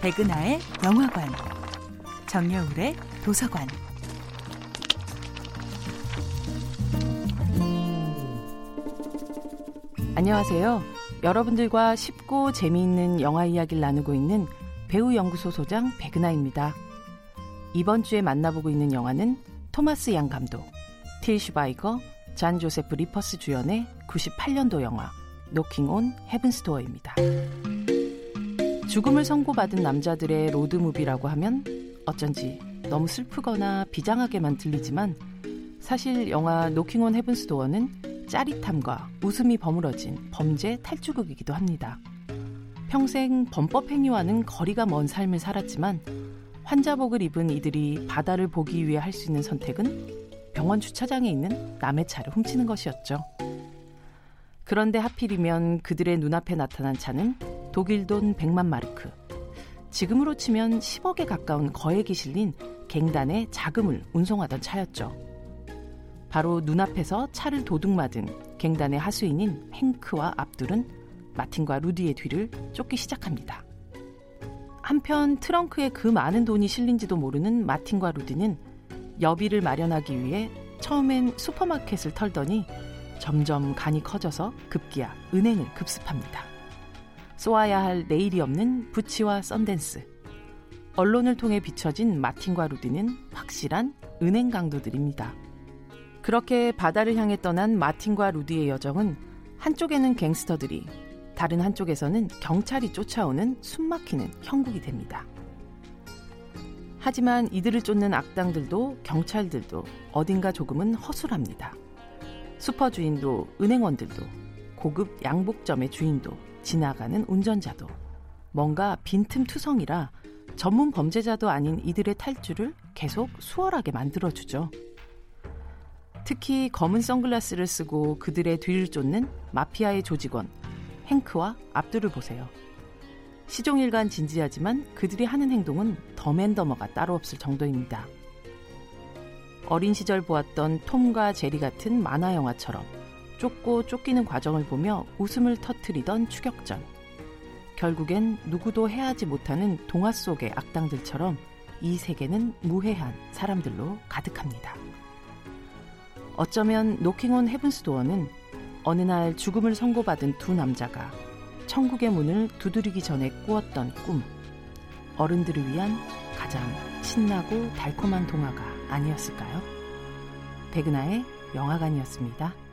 백은하의 영화관, 정여울의 도서관. 안녕하세요. 여러분들과 쉽고 재미있는 영화 이야기를 나누고 있는 배우 연구소 소장 백은하입니다. 이번 주에 만나보고 있는 영화는 토마스 얀 감독, 틸 슈바이거, 잔 조세프 리퍼스 주연의 98년도 영화 노킹 온 헤븐스 도어입니다. 죽음을 선고받은 남자들의 로드무비라고 하면 어쩐지 너무 슬프거나 비장하게만 들리지만 사실 영화 노킹 온 헤븐스 도어는 짜릿함과 웃음이 버무러진 범죄 탈주극이기도 합니다. 평생 범법 행위와는 거리가 먼 삶을 살았지만 환자복을 입은 이들이 바다를 보기 위해 할 수 있는 선택은 병원 주차장에 있는 남의 차를 훔치는 것이었죠. 그런데 하필이면 그들의 눈앞에 나타난 차는 독일 돈 100만 마르크. 지금으로 치면 10억에 가까운 거액이 실린 갱단의 자금을 운송하던 차였죠. 바로 눈앞에서 차를 도둑맞은 갱단의 하수인인 행크와 압둘은 마틴과 루디의 뒤를 쫓기 시작합니다. 한편 트렁크에 그 많은 돈이 실린지도 모르는 마틴과 루디는 여비를 마련하기 위해 처음엔 슈퍼마켓을 털더니 점점 간이 커져서 급기야 은행을 급습합니다. 쏘아야 할 내일이 없는 부치와 썬댄스. 언론을 통해 비춰진 마틴과 루디는 확실한 은행 강도들입니다. 그렇게 바다를 향해 떠난 마틴과 루디의 여정은 한쪽에는 갱스터들이, 다른 한쪽에서는 경찰이 쫓아오는 숨막히는 형국이 됩니다. 하지만 이들을 쫓는 악당들도 경찰들도 어딘가 조금은 허술합니다. 슈퍼 주인도 은행원들도 고급 양복점의 주인도 지나가는 운전자도 뭔가 빈틈투성이라 전문 범죄자도 아닌 이들의 탈주를 계속 수월하게 만들어주죠. 특히 검은 선글라스를 쓰고 그들의 뒤를 쫓는 마피아의 조직원 행크와 압두를 보세요. 시종일관 진지하지만 그들이 하는 행동은 더맨더머가 따로 없을 정도입니다. 어린 시절 보았던 톰과 제리 같은 만화 영화처럼 쫓고 쫓기는 과정을 보며 웃음을 터트리던 추격전. 결국엔 누구도 해하지 못하는 동화 속의 악당들처럼 이 세계는 무해한 사람들로 가득합니다. 어쩌면 노킹온 헤븐스 도어는 어느 날 죽음을 선고받은 두 남자가 천국의 문을 두드리기 전에 꾸었던 꿈. 어른들을 위한 가장 신나고 달콤한 동화가 아니었을까요? 백은하의 영화관이었습니다.